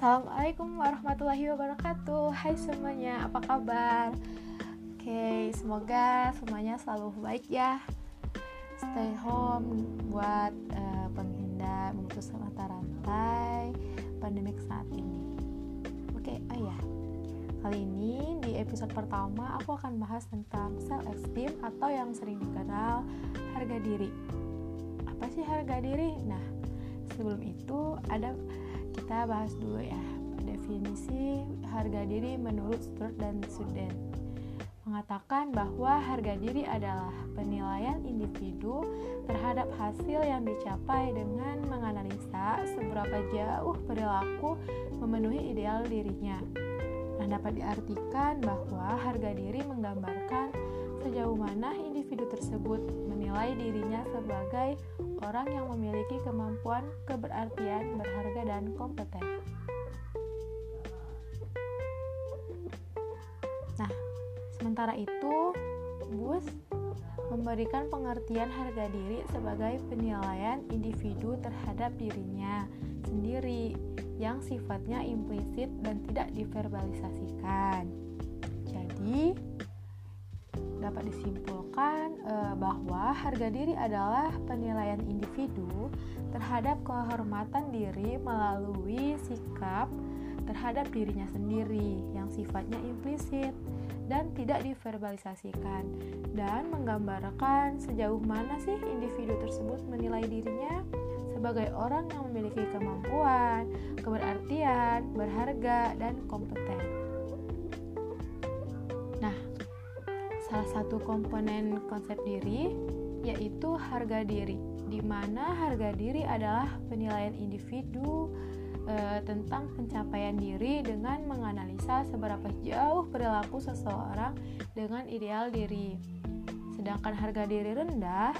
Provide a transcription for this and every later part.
Assalamualaikum warahmatullahi wabarakatuh. Hai semuanya, apa kabar? Oke, semoga semuanya selalu baik ya. Stay home buat uh, penghindar memutus mata rantai pandemik saat ini. Oke, oh ya Kali ini di episode pertama aku akan bahas tentang self-esteem atau yang sering dikenal harga diri. Apa sih harga diri? Nah, sebelum itu ada kita bahas dulu ya definisi harga diri menurut Sturt dan Suden mengatakan bahwa harga diri adalah penilaian individu terhadap hasil yang dicapai dengan menganalisa seberapa jauh perilaku memenuhi ideal dirinya. Nah, dapat diartikan bahwa harga diri menggambarkan sejauh mana individu tersebut menilai dirinya sebagai orang yang memiliki kemampuan, keberartian, berharga, dan kompeten. Nah, sementara itu, Bus memberikan pengertian harga diri sebagai penilaian individu terhadap dirinya sendiri yang sifatnya implisit dan tidak diverbalisasikan. Jadi, dapat disimpulkan e, bahwa harga diri adalah penilaian individu terhadap kehormatan diri melalui sikap terhadap dirinya sendiri yang sifatnya implisit dan tidak diverbalisasikan dan menggambarkan sejauh mana sih individu tersebut menilai dirinya sebagai orang yang memiliki kemampuan, keberartian, berharga, dan kompeten. Salah satu komponen konsep diri yaitu harga diri, di mana harga diri adalah penilaian individu e, tentang pencapaian diri dengan menganalisa seberapa jauh perilaku seseorang dengan ideal diri. Sedangkan harga diri rendah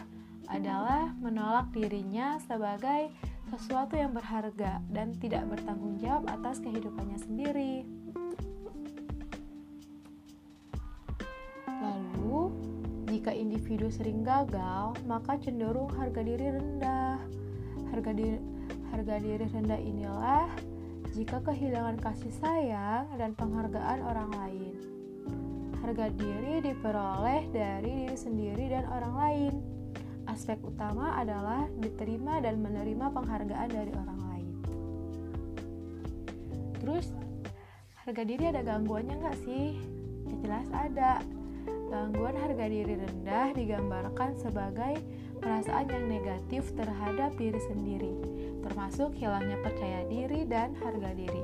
adalah menolak dirinya sebagai sesuatu yang berharga dan tidak bertanggung jawab atas kehidupannya sendiri. Jika individu sering gagal, maka cenderung harga diri rendah. Harga diri, harga diri rendah inilah jika kehilangan kasih sayang dan penghargaan orang lain. Harga diri diperoleh dari diri sendiri dan orang lain. Aspek utama adalah diterima dan menerima penghargaan dari orang lain. Terus, harga diri ada gangguannya nggak sih? Jelas ada Gangguan harga diri rendah digambarkan sebagai perasaan yang negatif terhadap diri sendiri, termasuk hilangnya percaya diri dan harga diri,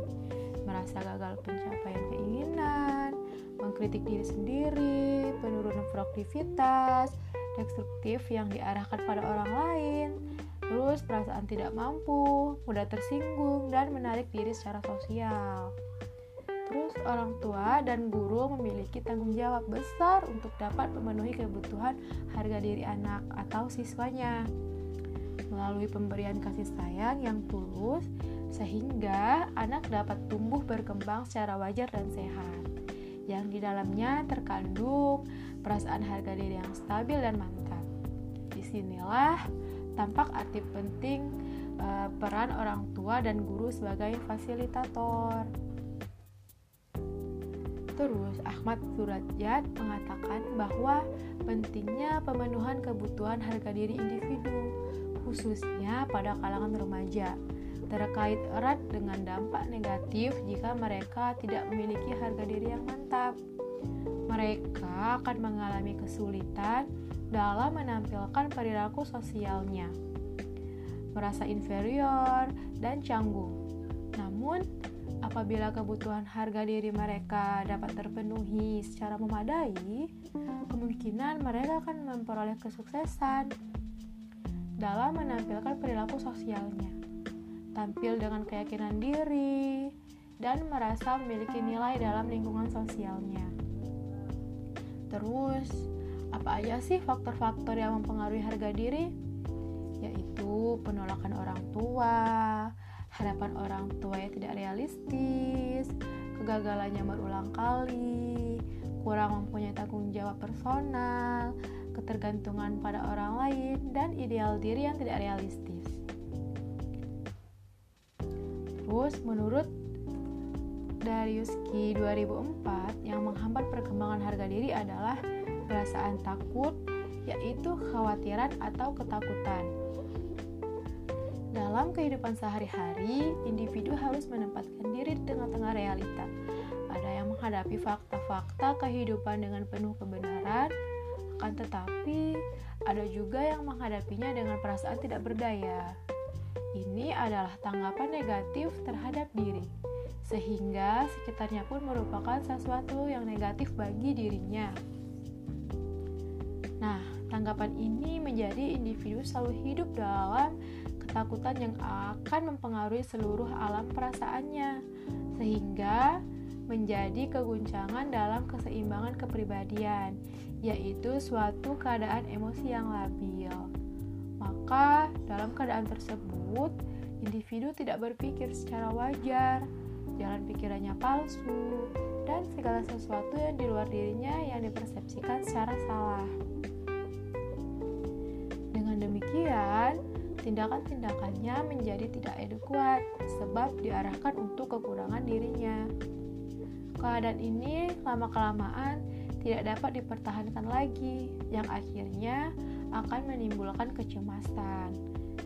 merasa gagal pencapaian keinginan, mengkritik diri sendiri, penurunan produktivitas, destruktif yang diarahkan pada orang lain, terus perasaan tidak mampu, mudah tersinggung, dan menarik diri secara sosial. Terus orang tua dan guru memiliki tanggung jawab besar untuk dapat memenuhi kebutuhan harga diri anak atau siswanya melalui pemberian kasih sayang yang tulus sehingga anak dapat tumbuh berkembang secara wajar dan sehat yang di dalamnya terkandung perasaan harga diri yang stabil dan mantap. Di sinilah tampak arti penting uh, peran orang tua dan guru sebagai fasilitator. Terus Ahmad Surajat mengatakan bahwa pentingnya pemenuhan kebutuhan harga diri individu, khususnya pada kalangan remaja, terkait erat dengan dampak negatif jika mereka tidak memiliki harga diri yang mantap. Mereka akan mengalami kesulitan dalam menampilkan perilaku sosialnya, merasa inferior dan canggung. Namun, Apabila kebutuhan harga diri mereka dapat terpenuhi secara memadai, kemungkinan mereka akan memperoleh kesuksesan dalam menampilkan perilaku sosialnya, tampil dengan keyakinan diri, dan merasa memiliki nilai dalam lingkungan sosialnya. Terus, apa aja sih faktor-faktor yang mempengaruhi harga diri? Yaitu penolakan orang tua, harapan orang tua yang tidak realistis, kegagalannya berulang kali, kurang mempunyai tanggung jawab personal, ketergantungan pada orang lain, dan ideal diri yang tidak realistis. Terus, menurut Dariuski 2004 yang menghambat perkembangan harga diri adalah perasaan takut, yaitu kekhawatiran atau ketakutan. Dalam kehidupan sehari-hari, individu harus menempatkan diri di tengah-tengah realita. Ada yang menghadapi fakta-fakta kehidupan dengan penuh kebenaran, akan tetapi ada juga yang menghadapinya dengan perasaan tidak berdaya. Ini adalah tanggapan negatif terhadap diri sehingga sekitarnya pun merupakan sesuatu yang negatif bagi dirinya. Nah, tanggapan ini menjadi individu selalu hidup dalam ketakutan yang akan mempengaruhi seluruh alam perasaannya, sehingga menjadi keguncangan dalam keseimbangan kepribadian, yaitu suatu keadaan emosi yang labil. Maka, dalam keadaan tersebut, individu tidak berpikir secara wajar, jalan pikirannya palsu, dan segala sesuatu yang di luar dirinya yang dipersepsikan secara salah. Dengan demikian, tindakan-tindakannya menjadi tidak adekuat sebab diarahkan untuk kekurangan dirinya. Keadaan ini lama-kelamaan tidak dapat dipertahankan lagi, yang akhirnya akan menimbulkan kecemasan.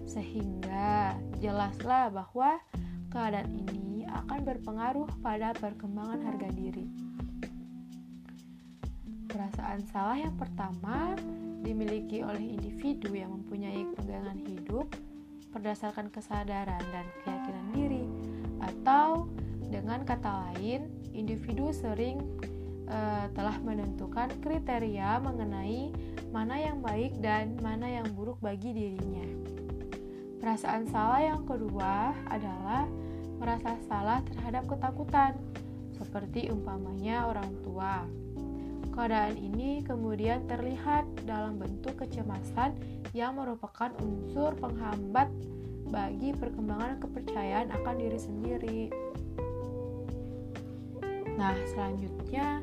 Sehingga jelaslah bahwa keadaan ini akan berpengaruh pada perkembangan harga diri. Perasaan salah yang pertama dimiliki oleh individu yang mempunyai pegangan hidup berdasarkan kesadaran dan keyakinan diri, atau dengan kata lain, individu sering uh, telah menentukan kriteria mengenai mana yang baik dan mana yang buruk bagi dirinya. Perasaan salah yang kedua adalah merasa salah terhadap ketakutan, seperti umpamanya orang tua. Keadaan ini kemudian terlihat dalam bentuk kecemasan yang merupakan unsur penghambat bagi perkembangan kepercayaan akan diri sendiri. Nah, selanjutnya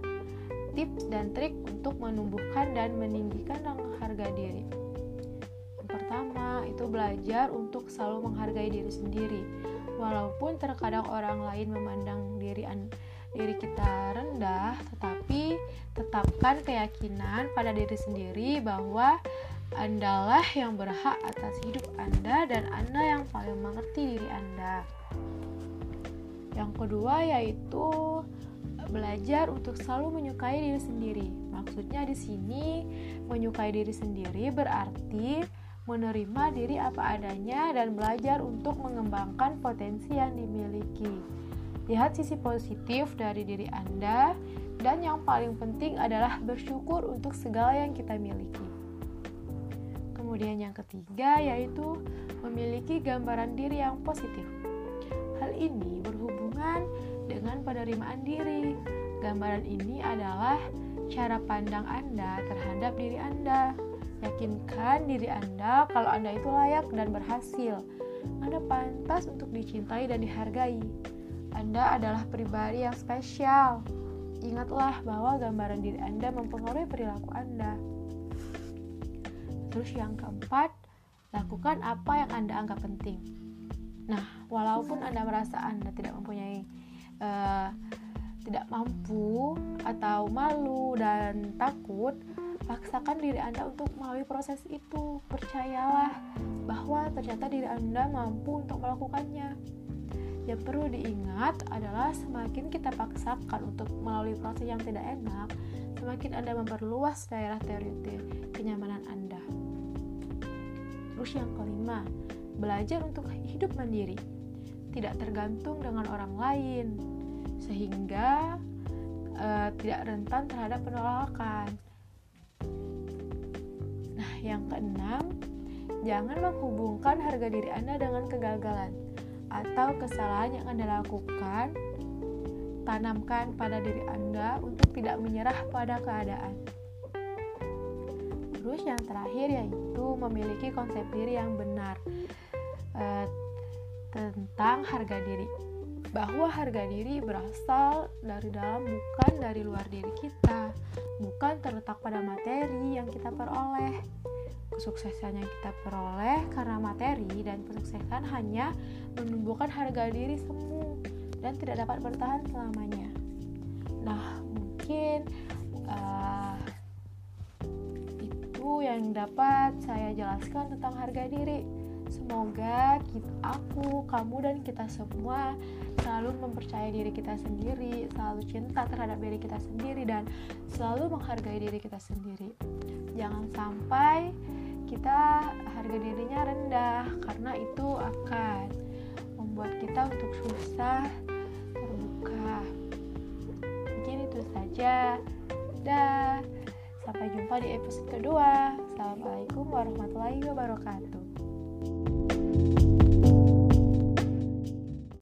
tips dan trik untuk menumbuhkan dan meninggikan harga diri. Yang pertama, itu belajar untuk selalu menghargai diri sendiri walaupun terkadang orang lain memandang diri diri kita rendah, tetapi tetapkan keyakinan pada diri sendiri bahwa Andalah yang berhak atas hidup Anda dan Anda yang paling mengerti diri Anda. Yang kedua yaitu belajar untuk selalu menyukai diri sendiri. Maksudnya di sini menyukai diri sendiri berarti menerima diri apa adanya, dan belajar untuk mengembangkan potensi yang dimiliki. Lihat sisi positif dari diri Anda, dan yang paling penting adalah bersyukur untuk segala yang kita miliki. Kemudian, yang ketiga yaitu memiliki gambaran diri yang positif. Hal ini berhubungan dengan penerimaan diri. Gambaran ini adalah cara pandang Anda terhadap diri Anda. Yakinkan diri Anda kalau Anda itu layak dan berhasil. Anda pantas untuk dicintai dan dihargai. Anda adalah pribadi yang spesial. Ingatlah bahwa gambaran diri Anda mempengaruhi perilaku Anda. Terus yang keempat, lakukan apa yang Anda anggap penting. Nah, walaupun Anda merasa Anda tidak mempunyai uh, tidak mampu atau malu dan takut, paksakan diri Anda untuk melalui proses itu. Percayalah bahwa ternyata diri Anda mampu untuk melakukannya. Yang perlu diingat adalah semakin kita paksakan untuk melalui proses yang tidak enak, semakin Anda memperluas daerah teori kenyamanan Anda. Terus yang kelima, belajar untuk hidup mandiri, tidak tergantung dengan orang lain, sehingga uh, tidak rentan terhadap penolakan. Yang keenam, jangan menghubungkan harga diri Anda dengan kegagalan atau kesalahan yang Anda lakukan. Tanamkan pada diri Anda untuk tidak menyerah pada keadaan. Terus yang terakhir yaitu memiliki konsep diri yang benar e, tentang harga diri. Bahwa harga diri berasal dari dalam bukan dari luar diri kita, bukan terletak pada materi yang kita peroleh kesuksesan yang kita peroleh karena materi dan kesuksesan hanya menumbuhkan harga diri semu dan tidak dapat bertahan selamanya. Nah, mungkin uh, itu yang dapat saya jelaskan tentang harga diri. Semoga kita, aku, kamu, dan kita semua selalu mempercayai diri kita sendiri, selalu cinta terhadap diri kita sendiri, dan selalu menghargai diri kita sendiri. Jangan sampai kita harga dirinya rendah, karena itu akan membuat kita untuk susah terbuka. Mungkin itu saja. Dah. Sampai jumpa di episode kedua. Assalamualaikum warahmatullahi wabarakatuh.